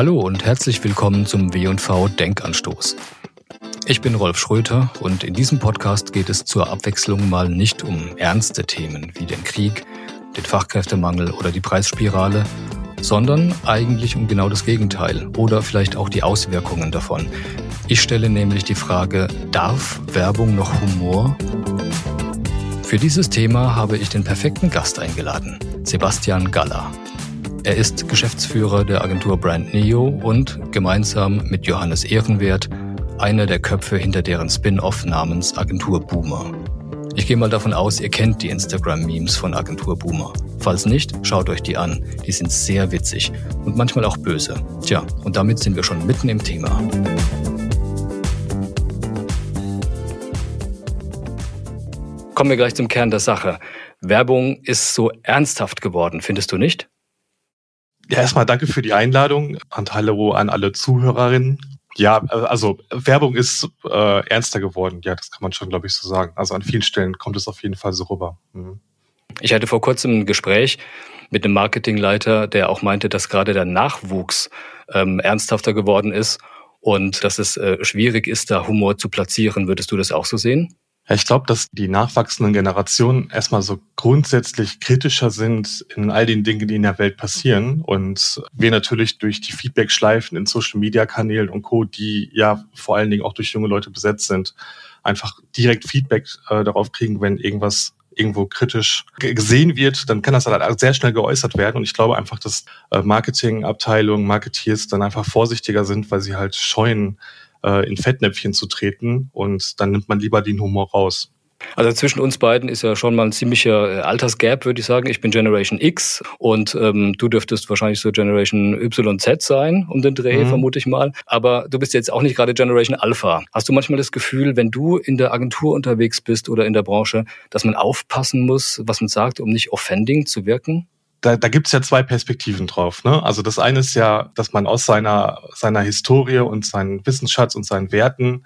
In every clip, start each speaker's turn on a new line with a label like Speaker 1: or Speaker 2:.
Speaker 1: Hallo und herzlich willkommen zum W&V Denkanstoß. Ich bin Rolf Schröter und in diesem Podcast geht es zur Abwechslung mal nicht um ernste Themen wie den Krieg, den Fachkräftemangel oder die Preisspirale, sondern eigentlich um genau das Gegenteil oder vielleicht auch die Auswirkungen davon. Ich stelle nämlich die Frage, darf Werbung noch Humor? Für dieses Thema habe ich den perfekten Gast eingeladen, Sebastian Galler. Er ist Geschäftsführer der Agentur Brand Neo und gemeinsam mit Johannes Ehrenwert einer der Köpfe hinter deren Spin-off namens Agentur Boomer. Ich gehe mal davon aus, ihr kennt die Instagram-Memes von Agentur Boomer. Falls nicht, schaut euch die an. Die sind sehr witzig und manchmal auch böse. Tja, und damit sind wir schon mitten im Thema. Kommen wir gleich zum Kern der Sache. Werbung ist so ernsthaft geworden, findest du nicht?
Speaker 2: Ja, erstmal danke für die Einladung und hallo an alle Zuhörerinnen. Ja, also Werbung ist äh, ernster geworden. Ja, das kann man schon, glaube ich, so sagen. Also an vielen Stellen kommt es auf jeden Fall so rüber. Mhm.
Speaker 1: Ich hatte vor kurzem ein Gespräch mit einem Marketingleiter, der auch meinte, dass gerade der Nachwuchs ähm, ernsthafter geworden ist und dass es äh, schwierig ist, da Humor zu platzieren. Würdest du das auch so sehen?
Speaker 2: Ich glaube, dass die nachwachsenden Generationen erstmal so grundsätzlich kritischer sind in all den Dingen, die in der Welt passieren. Und wir natürlich durch die Feedback-Schleifen in Social-Media-Kanälen und Co., die ja vor allen Dingen auch durch junge Leute besetzt sind, einfach direkt Feedback äh, darauf kriegen, wenn irgendwas irgendwo kritisch gesehen wird, dann kann das halt sehr schnell geäußert werden. Und ich glaube einfach, dass äh, Marketingabteilungen, Marketeers dann einfach vorsichtiger sind, weil sie halt scheuen, äh, in Fettnäpfchen zu treten und dann nimmt man lieber den Humor raus.
Speaker 1: Also zwischen uns beiden ist ja schon mal ein ziemlicher äh, Altersgap, würde ich sagen. Ich bin Generation X und ähm, du dürftest wahrscheinlich so Generation YZ sein, um den Dreh, mhm. vermute ich mal. Aber du bist jetzt auch nicht gerade Generation Alpha. Hast du manchmal das Gefühl, wenn du in der Agentur unterwegs bist oder in der Branche, dass man aufpassen muss, was man sagt, um nicht offending zu wirken?
Speaker 2: Da, da gibt es ja zwei Perspektiven drauf. Ne? Also das eine ist ja, dass man aus seiner, seiner Historie und seinen Wissensschatz und seinen Werten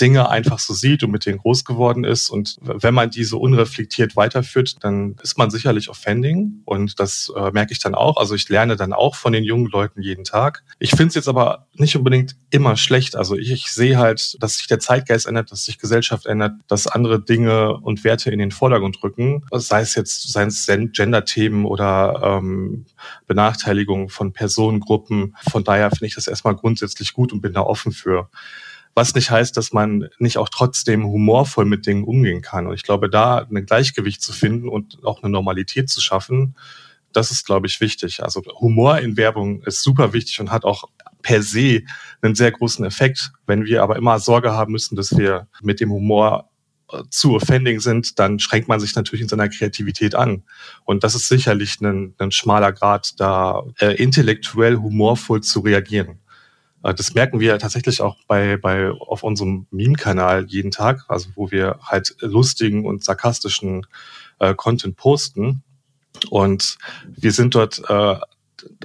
Speaker 2: Dinge einfach so sieht und mit denen groß geworden ist. Und wenn man diese unreflektiert weiterführt, dann ist man sicherlich offending. Und das äh, merke ich dann auch. Also ich lerne dann auch von den jungen Leuten jeden Tag. Ich finde es jetzt aber nicht unbedingt immer schlecht. Also ich, ich sehe halt, dass sich der Zeitgeist ändert, dass sich Gesellschaft ändert, dass andere Dinge und Werte in den Vordergrund rücken. Sei es jetzt, seien es Gender-Themen oder ähm, Benachteiligung von Personengruppen. Von daher finde ich das erstmal grundsätzlich gut und bin da offen für. Was nicht heißt, dass man nicht auch trotzdem humorvoll mit Dingen umgehen kann. Und ich glaube, da ein Gleichgewicht zu finden und auch eine Normalität zu schaffen, das ist, glaube ich, wichtig. Also Humor in Werbung ist super wichtig und hat auch per se einen sehr großen Effekt. Wenn wir aber immer Sorge haben müssen, dass wir mit dem Humor äh, zu offending sind, dann schränkt man sich natürlich in seiner Kreativität an. Und das ist sicherlich ein, ein schmaler Grad, da äh, intellektuell humorvoll zu reagieren. Äh, das merken wir tatsächlich auch bei, bei auf unserem Meme-Kanal jeden Tag, also wo wir halt lustigen und sarkastischen äh, Content posten. Und wir sind dort äh,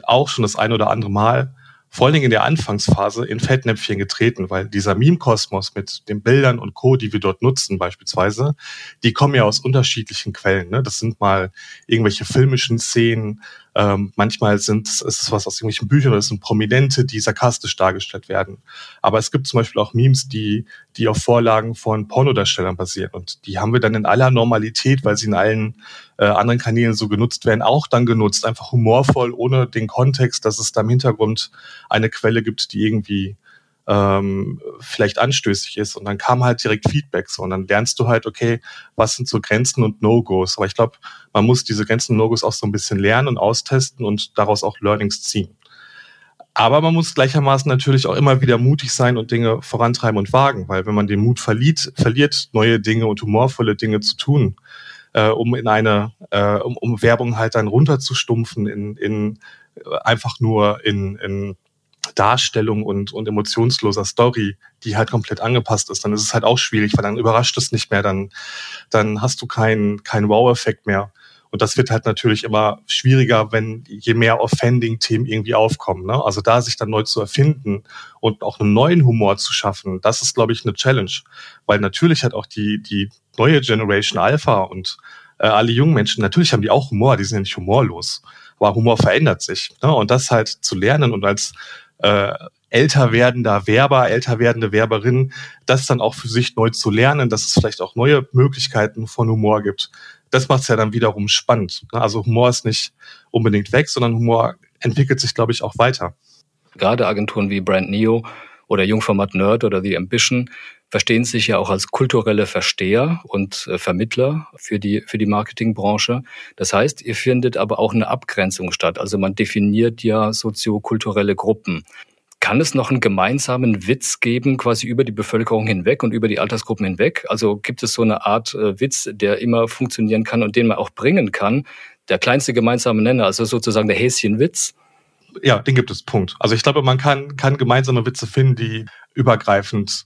Speaker 2: auch schon das ein oder andere Mal vor allen Dingen in der Anfangsphase in Fettnäpfchen getreten, weil dieser Meme-Kosmos mit den Bildern und Co., die wir dort nutzen beispielsweise, die kommen ja aus unterschiedlichen Quellen. Ne? Das sind mal irgendwelche filmischen Szenen, ähm, manchmal sind ist es was aus irgendwelchen Büchern oder es sind Prominente, die sarkastisch dargestellt werden. Aber es gibt zum Beispiel auch Memes, die, die auf Vorlagen von Pornodarstellern basieren. Und die haben wir dann in aller Normalität, weil sie in allen äh, anderen Kanälen so genutzt werden, auch dann genutzt. Einfach humorvoll, ohne den Kontext, dass es da im Hintergrund eine Quelle gibt, die irgendwie ähm, vielleicht anstößig ist. Und dann kam halt direkt Feedback so. Und dann lernst du halt, okay, was sind so Grenzen und No-Gos. Aber ich glaube, man muss diese Grenzen und No-Gos auch so ein bisschen lernen und austesten und daraus auch Learnings ziehen. Aber man muss gleichermaßen natürlich auch immer wieder mutig sein und Dinge vorantreiben und wagen, weil wenn man den Mut verliert, verliert neue Dinge und humorvolle Dinge zu tun, äh, um in eine, äh, um, um Werbung halt dann runterzustumpfen in, in äh, einfach nur in, in Darstellung und, und emotionsloser Story, die halt komplett angepasst ist, dann ist es halt auch schwierig, weil dann überrascht es nicht mehr, dann, dann hast du keinen keinen Wow-Effekt mehr. Und das wird halt natürlich immer schwieriger, wenn je mehr Offending-Themen irgendwie aufkommen. Ne? Also da sich dann neu zu erfinden und auch einen neuen Humor zu schaffen, das ist, glaube ich, eine Challenge. Weil natürlich hat auch die, die neue Generation Alpha und äh, alle jungen Menschen, natürlich haben die auch Humor, die sind ja nicht humorlos. Aber Humor verändert sich. Ne? Und das halt zu lernen und als äh, älter werdender Werber, älter werdende Werberin, das dann auch für sich neu zu lernen, dass es vielleicht auch neue Möglichkeiten von Humor gibt. Das macht es ja dann wiederum spannend. Ne? Also Humor ist nicht unbedingt weg, sondern Humor entwickelt sich, glaube ich, auch weiter.
Speaker 1: Gerade Agenturen wie Brand Neo oder Jungformat Nerd oder The Ambition verstehen sich ja auch als kulturelle Versteher und äh, Vermittler für die, für die Marketingbranche. Das heißt, ihr findet aber auch eine Abgrenzung statt. Also man definiert ja soziokulturelle Gruppen. Kann es noch einen gemeinsamen Witz geben, quasi über die Bevölkerung hinweg und über die Altersgruppen hinweg? Also gibt es so eine Art äh, Witz, der immer funktionieren kann und den man auch bringen kann? Der kleinste gemeinsame Nenner, also sozusagen der Häschenwitz?
Speaker 2: Ja, den gibt es, Punkt. Also ich glaube, man kann, kann gemeinsame Witze finden, die übergreifend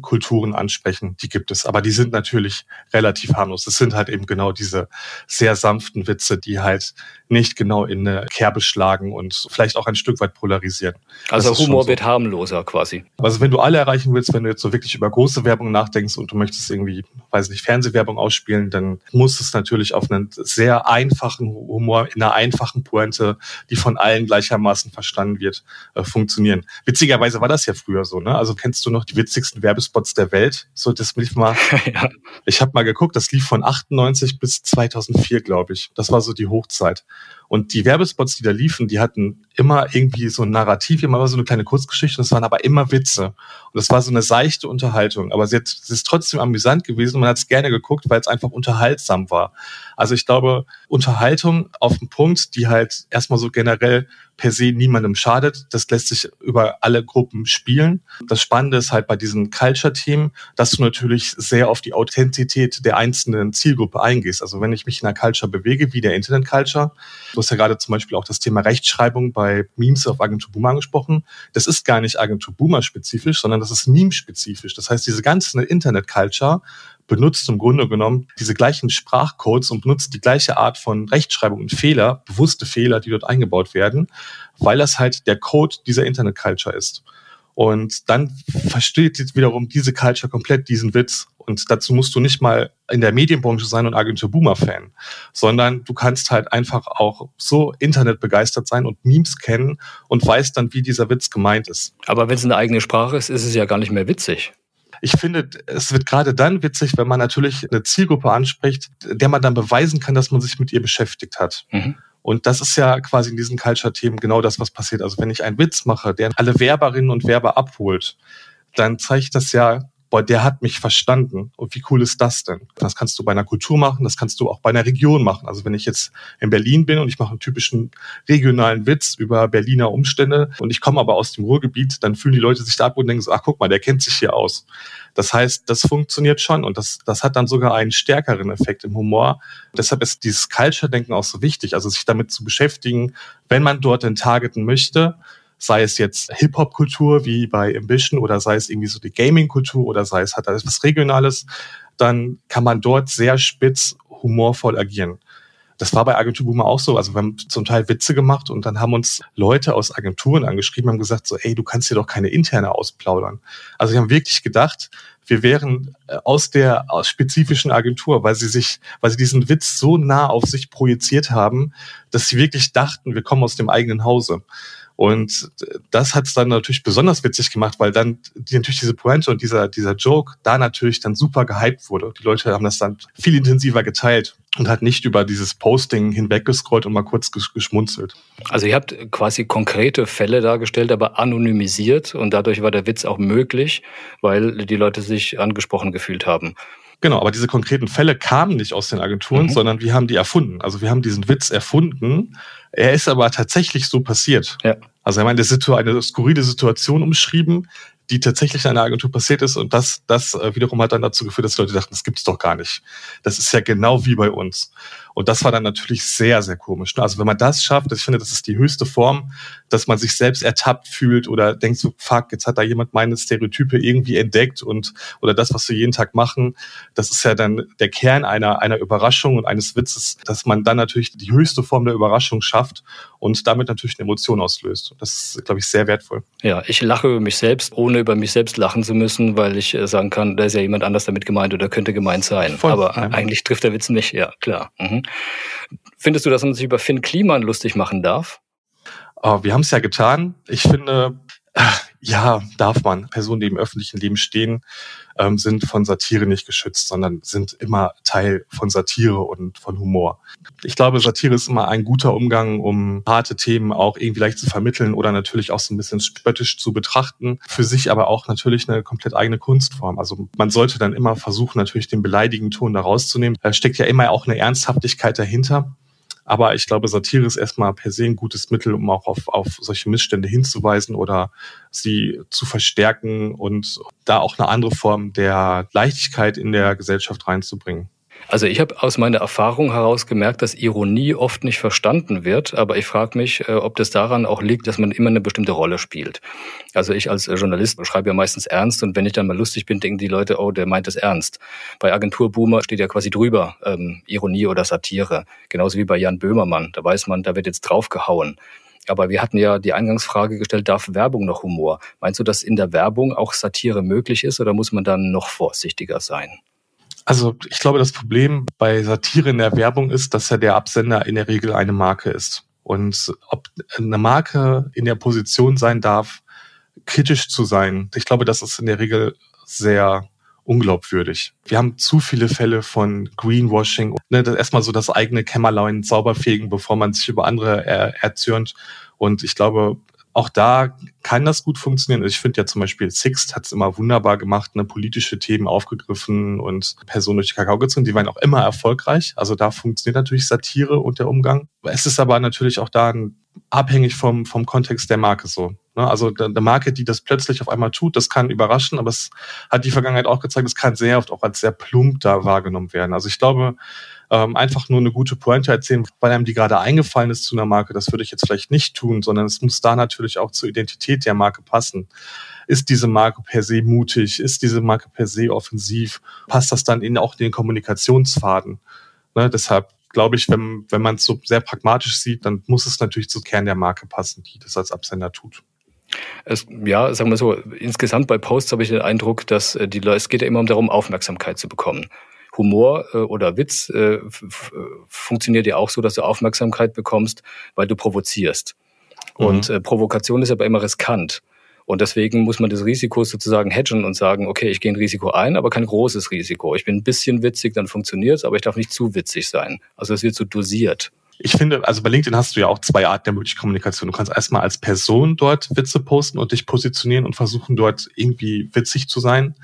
Speaker 2: Kulturen ansprechen, die gibt es. Aber die sind natürlich relativ harmlos. Es sind halt eben genau diese sehr sanften Witze, die halt nicht genau in eine Kerbe schlagen und vielleicht auch ein Stück weit polarisieren.
Speaker 1: Also Humor so. wird harmloser quasi.
Speaker 2: Also wenn du alle erreichen willst, wenn du jetzt so wirklich über große Werbung nachdenkst und du möchtest irgendwie, weiß nicht, Fernsehwerbung ausspielen, dann muss es natürlich auf einen sehr einfachen Humor, in einer einfachen Pointe, die von allen gleichermaßen verstanden wird, äh, funktionieren. Witzigerweise war das ja früher so, ne? Also kennst du noch die witzigsten Werbespots der Welt? So, das lief mal. ja. Ich habe mal geguckt, das lief von 98 bis 2004, glaube ich. Das war so die Hochzeit. Und die Werbespots, die da liefen, die hatten immer irgendwie so ein Narrativ, immer so eine kleine Kurzgeschichte, das waren aber immer Witze. Und das war so eine seichte Unterhaltung. Aber sie, hat, sie ist trotzdem amüsant gewesen und man hat es gerne geguckt, weil es einfach unterhaltsam war. Also ich glaube, Unterhaltung auf den Punkt, die halt erstmal so generell per se niemandem schadet. Das lässt sich über alle Gruppen spielen. Das Spannende ist halt bei diesen Culture-Themen, dass du natürlich sehr auf die Authentizität der einzelnen Zielgruppe eingehst. Also wenn ich mich in einer Culture bewege, wie der Internet-Culture, du hast ja gerade zum Beispiel auch das Thema Rechtschreibung bei Memes auf Agentur Boomer angesprochen. Das ist gar nicht Agentur Boomer spezifisch, sondern das ist Meme-spezifisch. Das heißt, diese ganze Internet-Culture benutzt im Grunde genommen diese gleichen Sprachcodes und benutzt die gleiche Art von Rechtschreibung und Fehler, bewusste Fehler, die dort eingebaut werden, weil das halt der Code dieser Internet-Culture ist. Und dann versteht jetzt wiederum diese Culture komplett diesen Witz. Und dazu musst du nicht mal in der Medienbranche sein und Agentur Boomer-Fan, sondern du kannst halt einfach auch so internetbegeistert sein und Memes kennen und weißt dann, wie dieser Witz gemeint ist.
Speaker 1: Aber wenn es eine eigene Sprache ist, ist es ja gar nicht mehr witzig.
Speaker 2: Ich finde, es wird gerade dann witzig, wenn man natürlich eine Zielgruppe anspricht, der man dann beweisen kann, dass man sich mit ihr beschäftigt hat. Mhm. Und das ist ja quasi in diesen Culture-Themen genau das, was passiert. Also wenn ich einen Witz mache, der alle Werberinnen und Werber abholt, dann zeigt das ja, boah, der hat mich verstanden. Und wie cool ist das denn? Das kannst du bei einer Kultur machen, das kannst du auch bei einer Region machen. Also wenn ich jetzt in Berlin bin und ich mache einen typischen regionalen Witz über Berliner Umstände und ich komme aber aus dem Ruhrgebiet, dann fühlen die Leute sich da ab und denken so, ach guck mal, der kennt sich hier aus. Das heißt, das funktioniert schon und das, das hat dann sogar einen stärkeren Effekt im Humor. Deshalb ist dieses Culture-Denken auch so wichtig, also sich damit zu beschäftigen, wenn man dort den targeten möchte, sei es jetzt Hip-Hop-Kultur wie bei Ambition oder sei es irgendwie so die Gaming-Kultur oder sei es hat alles was Regionales, dann kann man dort sehr spitz humorvoll agieren. Das war bei Agentur Boomer auch so. Also wir haben zum Teil Witze gemacht und dann haben uns Leute aus Agenturen angeschrieben, haben gesagt so, ey, du kannst hier doch keine interne ausplaudern. Also wir haben wirklich gedacht, wir wären äh, aus der aus spezifischen Agentur, weil sie sich, weil sie diesen Witz so nah auf sich projiziert haben, dass sie wirklich dachten, wir kommen aus dem eigenen Hause. Und das hat es dann natürlich besonders witzig gemacht, weil dann die, natürlich diese Pointe und dieser, dieser Joke da natürlich dann super gehypt wurde. Die Leute haben das dann viel intensiver geteilt und hat nicht über dieses Posting hinweggescrollt und mal kurz geschmunzelt.
Speaker 1: Also ihr habt quasi konkrete Fälle dargestellt, aber anonymisiert und dadurch war der Witz auch möglich, weil die Leute sich angesprochen gefühlt haben.
Speaker 2: Genau, aber diese konkreten Fälle kamen nicht aus den Agenturen, mhm. sondern wir haben die erfunden. Also wir haben diesen Witz erfunden. Er ist aber tatsächlich so passiert. Ja. Also er meinte, eine skurrile Situation umschrieben, die tatsächlich in einer Agentur passiert ist. Und das, das äh, wiederum hat dann dazu geführt, dass Leute dachten, das gibt's doch gar nicht. Das ist ja genau wie bei uns. Und das war dann natürlich sehr, sehr komisch. Ne? Also wenn man das schafft, ich finde, das ist die höchste Form, dass man sich selbst ertappt fühlt oder denkt so, fuck, jetzt hat da jemand meine Stereotype irgendwie entdeckt und oder das, was wir jeden Tag machen, das ist ja dann der Kern einer, einer Überraschung und eines Witzes, dass man dann natürlich die höchste Form der Überraschung schafft und damit natürlich eine Emotion auslöst. Das ist, glaube ich, sehr wertvoll.
Speaker 1: Ja, ich lache über mich selbst, ohne über mich selbst lachen zu müssen, weil ich äh, sagen kann, da ist ja jemand anders damit gemeint oder könnte gemeint sein. Voll. Aber ja. eigentlich trifft der Witz mich, ja, klar. Mhm. Findest du, dass man sich über Finn Kliman lustig machen darf?
Speaker 2: Oh, wir haben es ja getan. Ich finde, Ja, darf man. Personen, die im öffentlichen Leben stehen, ähm, sind von Satire nicht geschützt, sondern sind immer Teil von Satire und von Humor. Ich glaube, Satire ist immer ein guter Umgang, um harte Themen auch irgendwie leicht zu vermitteln oder natürlich auch so ein bisschen spöttisch zu betrachten. Für sich aber auch natürlich eine komplett eigene Kunstform. Also man sollte dann immer versuchen, natürlich den beleidigenden Ton da rauszunehmen. Da steckt ja immer auch eine Ernsthaftigkeit dahinter. Aber ich glaube, Satire ist erstmal per se ein gutes Mittel, um auch auf, auf solche Missstände hinzuweisen oder sie zu verstärken und da auch eine andere Form der Leichtigkeit in der Gesellschaft reinzubringen.
Speaker 1: Also ich habe aus meiner Erfahrung heraus gemerkt, dass Ironie oft nicht verstanden wird, aber ich frage mich, äh, ob das daran auch liegt, dass man immer eine bestimmte Rolle spielt. Also ich als äh, Journalist schreibe ja meistens ernst und wenn ich dann mal lustig bin, denken die Leute, oh, der meint es ernst. Bei Agentur Boomer steht ja quasi drüber ähm, Ironie oder Satire, genauso wie bei Jan Böhmermann. Da weiß man, da wird jetzt draufgehauen. Aber wir hatten ja die Eingangsfrage gestellt, darf Werbung noch Humor? Meinst du, dass in der Werbung auch Satire möglich ist oder muss man dann noch vorsichtiger sein?
Speaker 2: Also ich glaube, das Problem bei Satire in der Werbung ist, dass ja der Absender in der Regel eine Marke ist. Und ob eine Marke in der Position sein darf, kritisch zu sein, ich glaube, das ist in der Regel sehr unglaubwürdig. Wir haben zu viele Fälle von Greenwashing, ne, erstmal so das eigene Kämmerlein sauberfegen, bevor man sich über andere er erzürnt. Und ich glaube, auch da kann das gut funktionieren. Also ich finde ja zum Beispiel Sixt hat es immer wunderbar gemacht, eine politische Themen aufgegriffen und Personen durch die Kakao gezogen. Die waren auch immer erfolgreich. Also da funktioniert natürlich Satire und der Umgang. Es ist aber natürlich auch da abhängig vom, vom Kontext der Marke so. Ne? Also eine Marke, die das plötzlich auf einmal tut, das kann überraschen, aber es hat die Vergangenheit auch gezeigt, es kann sehr oft auch als sehr plump da wahrgenommen werden. Also ich glaube, ähm, einfach nur eine gute Pointe erzählen, weil einem die gerade eingefallen ist zu einer Marke. Das würde ich jetzt vielleicht nicht tun, sondern es muss da natürlich auch zur Identität der Marke passen. Ist diese Marke per se mutig? Ist diese Marke per se offensiv? Passt das dann in auch den Kommunikationsfaden? Ne, deshalb glaube ich, wenn, wenn man es so sehr pragmatisch sieht, dann muss es natürlich zu Kern der Marke passen, die das als Absender tut.
Speaker 1: Es, ja, sagen wir so, insgesamt bei Posts habe ich den Eindruck, dass äh, die Leute, es geht ja immer darum, Aufmerksamkeit zu bekommen. Humor äh, oder Witz äh, funktioniert ja auch so, dass du Aufmerksamkeit bekommst, weil du provozierst. Mhm. Und äh, Provokation ist aber immer riskant. Und deswegen muss man das Risiko sozusagen hedgen und sagen, okay, ich gehe ein Risiko ein, aber kein großes Risiko. Ich bin ein bisschen witzig, dann funktioniert es, aber ich darf nicht zu witzig sein. Also es wird so dosiert.
Speaker 2: Ich finde, also bei LinkedIn hast du ja auch zwei Arten der möglichen Kommunikation. Du kannst erstmal als Person dort Witze posten und dich positionieren und versuchen, dort irgendwie witzig zu sein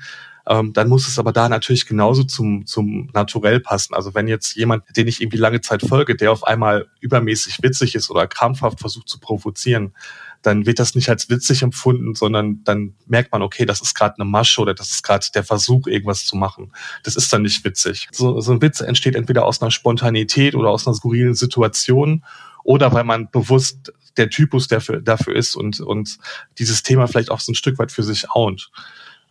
Speaker 2: ähm, dann muss es aber da natürlich genauso zum, zum Naturell passen. Also wenn jetzt jemand, den ich irgendwie lange Zeit folge, der auf einmal übermäßig witzig ist oder krampfhaft versucht zu provozieren, dann wird das nicht als witzig empfunden, sondern dann merkt man, okay, das ist gerade eine Masche oder das ist gerade der Versuch, irgendwas zu machen. Das ist dann nicht witzig. So, so ein Witz entsteht entweder aus einer Spontanität oder aus einer skurrilen Situation oder weil man bewusst der Typus dafür, dafür ist und, und dieses Thema vielleicht auch so ein Stück weit für sich aunt.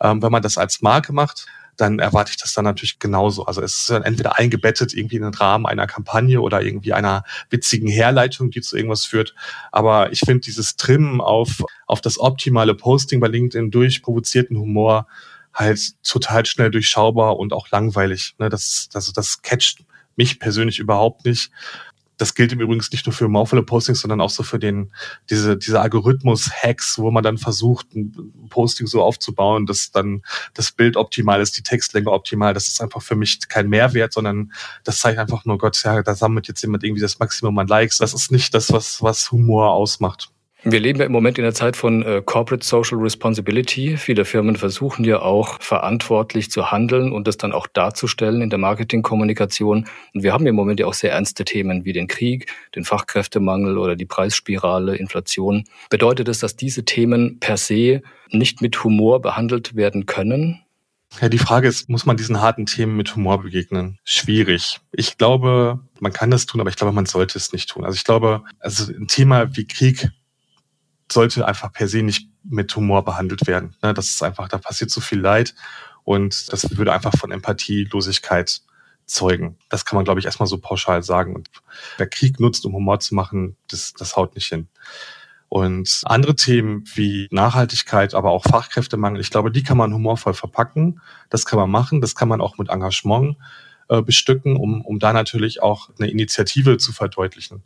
Speaker 2: Ähm, wenn man das als Marke macht, dann erwarte ich das dann natürlich genauso. Also es ist dann entweder eingebettet irgendwie in den Rahmen einer Kampagne oder irgendwie einer witzigen Herleitung, die zu irgendwas führt. Aber ich finde dieses Trimmen auf, auf das optimale Posting bei LinkedIn durch provozierten Humor halt total schnell durchschaubar und auch langweilig. Ne? Das, das, das catcht mich persönlich überhaupt nicht. Das gilt im Übrigen nicht nur für humorvolle Postings, sondern auch so für den, diese, diese Algorithmus-Hacks, wo man dann versucht, ein Posting so aufzubauen, dass dann das Bild optimal ist, die Textlänge optimal. Das ist einfach für mich kein Mehrwert, sondern das zeigt einfach nur, Gott, ja, da sammelt jetzt jemand irgendwie das Maximum an Likes. Das ist nicht das, was, was Humor ausmacht.
Speaker 1: Wir leben ja im Moment in der Zeit von äh, Corporate Social Responsibility. Viele Firmen versuchen ja auch verantwortlich zu handeln und das dann auch darzustellen in der Marketingkommunikation. Und wir haben im Moment ja auch sehr ernste Themen wie den Krieg, den Fachkräftemangel oder die Preisspirale, Inflation. Bedeutet das, dass diese Themen per se nicht mit Humor behandelt werden können?
Speaker 2: Ja, die Frage ist, muss man diesen harten Themen mit Humor begegnen? Schwierig. Ich glaube, man kann das tun, aber ich glaube, man sollte es nicht tun. Also ich glaube, also ein Thema wie Krieg sollte einfach per se nicht mit Humor behandelt werden. Ne, das ist einfach, da passiert so viel Leid und das würde einfach von Empathielosigkeit zeugen. Das kann man, glaube ich, erstmal so pauschal sagen. Und wer Krieg nutzt, um Humor zu machen, das, das haut nicht hin. Und andere Themen wie Nachhaltigkeit, aber auch Fachkräftemangel, ich glaube, die kann man humorvoll verpacken. Das kann man machen. Das kann man auch mit Engagement äh, bestücken, um, um da natürlich auch eine Initiative zu verdeutlichen.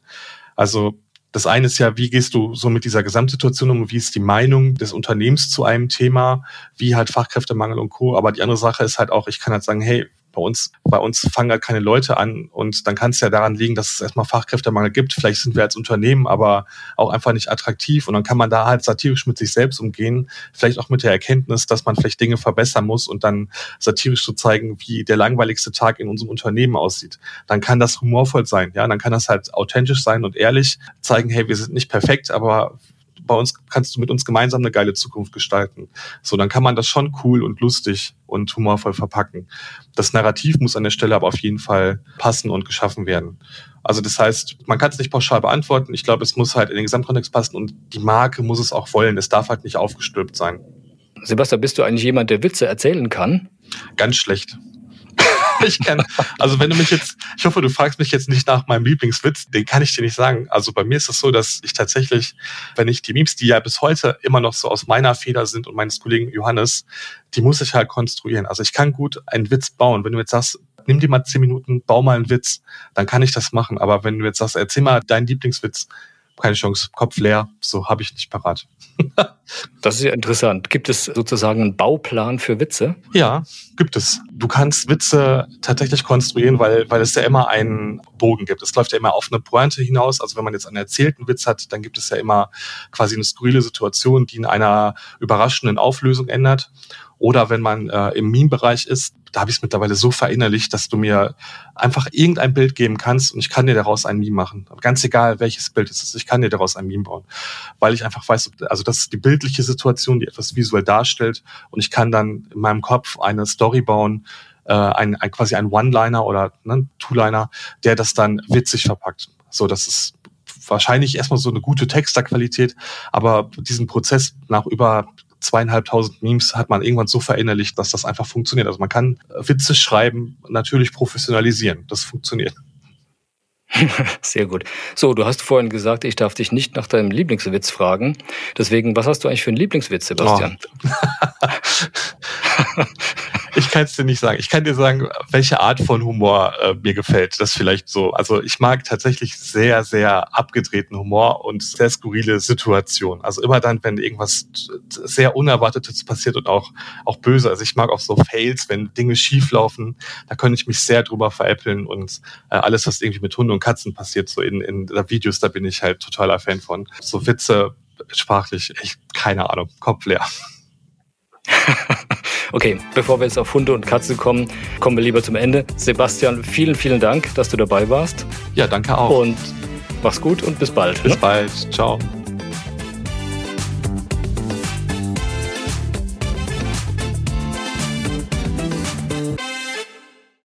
Speaker 2: Also Das eine ist ja, wie gehst du so mit dieser Gesamtsituation um? Wie ist die Meinung des Unternehmens zu einem Thema? Wie halt Fachkräftemangel und Co. Aber die andere Sache ist halt auch, ich kann halt sagen, hey, bei uns, bei uns fangen halt keine Leute an und dann kann es ja daran liegen, dass es erstmal Fachkräftemangel gibt. Vielleicht sind wir als Unternehmen aber auch einfach nicht attraktiv und dann kann man da halt satirisch mit sich selbst umgehen. Vielleicht auch mit der Erkenntnis, dass man vielleicht Dinge verbessern muss und dann satirisch zu so zeigen, wie der langweiligste Tag in unserem Unternehmen aussieht. Dann kann das humorvoll sein, ja, dann kann das halt authentisch sein und ehrlich zeigen, hey, wir sind nicht perfekt, aber bei uns kannst du mit uns gemeinsam eine geile Zukunft gestalten. So, dann kann man das schon cool und lustig und humorvoll verpacken. Das Narrativ muss an der Stelle aber auf jeden Fall passen und geschaffen werden. Also das heißt, man kann es nicht pauschal beantworten. Ich glaube, es muss halt in den Gesamtkontext passen und die Marke muss es auch wollen. Es darf halt nicht aufgestülpt sein.
Speaker 1: Sebastian, bist du eigentlich jemand, der Witze erzählen kann?
Speaker 2: Ganz schlecht. ich kenne, also wenn du mich jetzt, ich hoffe, du fragst mich jetzt nicht nach meinem Lieblingswitz, den kann ich dir nicht sagen. Also bei mir ist es so, dass ich tatsächlich, wenn ich die Memes, die ja bis heute immer noch so aus meiner Feder sind und meines Kollegen Johannes, die muss ich halt konstruieren. Also ich kann gut einen Witz bauen. Wenn du jetzt sagst, nimm dir mal zehn Minuten, bau mal einen Witz, dann kann ich das machen. Aber wenn du jetzt sagst, erzähl mal deinen Lieblingswitz, keine Chance, Kopf leer, so habe ich nicht parat.
Speaker 1: das ist ja interessant. Gibt es sozusagen einen Bauplan für Witze?
Speaker 2: Ja, gibt es. Du kannst Witze tatsächlich konstruieren, weil, weil es ja immer einen Bogen gibt. Es läuft ja immer auf eine Pointe hinaus. Also wenn man jetzt einen erzählten Witz hat, dann gibt es ja immer quasi eine skurrile Situation, die in einer überraschenden Auflösung ändert. Oder wenn man äh, im Meme-Bereich ist, da habe ich es mittlerweile so verinnerlicht, dass du mir einfach irgendein Bild geben kannst und ich kann dir daraus ein Meme machen. Ganz egal, welches Bild es ist, ich kann dir daraus ein Meme bauen. Weil ich einfach weiß, also das ist die bildliche Situation, die etwas visuell darstellt und ich kann dann in meinem Kopf eine Story bauen, äh, ein, ein, quasi ein One-Liner oder ne, Two-Liner, der das dann witzig verpackt. So, das ist wahrscheinlich erstmal so eine gute Texterqualität, aber diesen Prozess nach über zweieinhalbtausend Memes hat man irgendwann so verinnerlicht, dass das einfach funktioniert. Also man kann Witze schreiben, natürlich professionalisieren. Das funktioniert.
Speaker 1: Sehr gut. So, du hast vorhin gesagt, ich darf dich nicht nach deinem Lieblingswitz fragen. Deswegen, was hast du eigentlich für einen Lieblingswitz, Sebastian?
Speaker 2: Oh. ich kann es dir nicht sagen. Ich kann dir sagen, welche Art von Humor äh, mir gefällt. Das vielleicht so. Also ich mag tatsächlich sehr, sehr abgedrehten Humor und sehr skurrile Situationen. Also immer dann, wenn irgendwas sehr Unerwartetes passiert und auch, auch böse. Also ich mag auch so Fails, wenn Dinge schief laufen. Da könnte ich mich sehr drüber veräppeln und äh, alles, was irgendwie mit Hunden und Katzen passiert, so in, in Videos, da bin ich halt totaler Fan von. So Witze sprachlich, echt keine Ahnung, Kopf leer.
Speaker 1: Okay, bevor wir jetzt auf Hunde und Katzen kommen, kommen wir lieber zum Ende. Sebastian, vielen, vielen Dank, dass du dabei warst.
Speaker 2: Ja, danke auch.
Speaker 1: Und mach's gut und bis bald.
Speaker 2: Bis ne? bald. Ciao.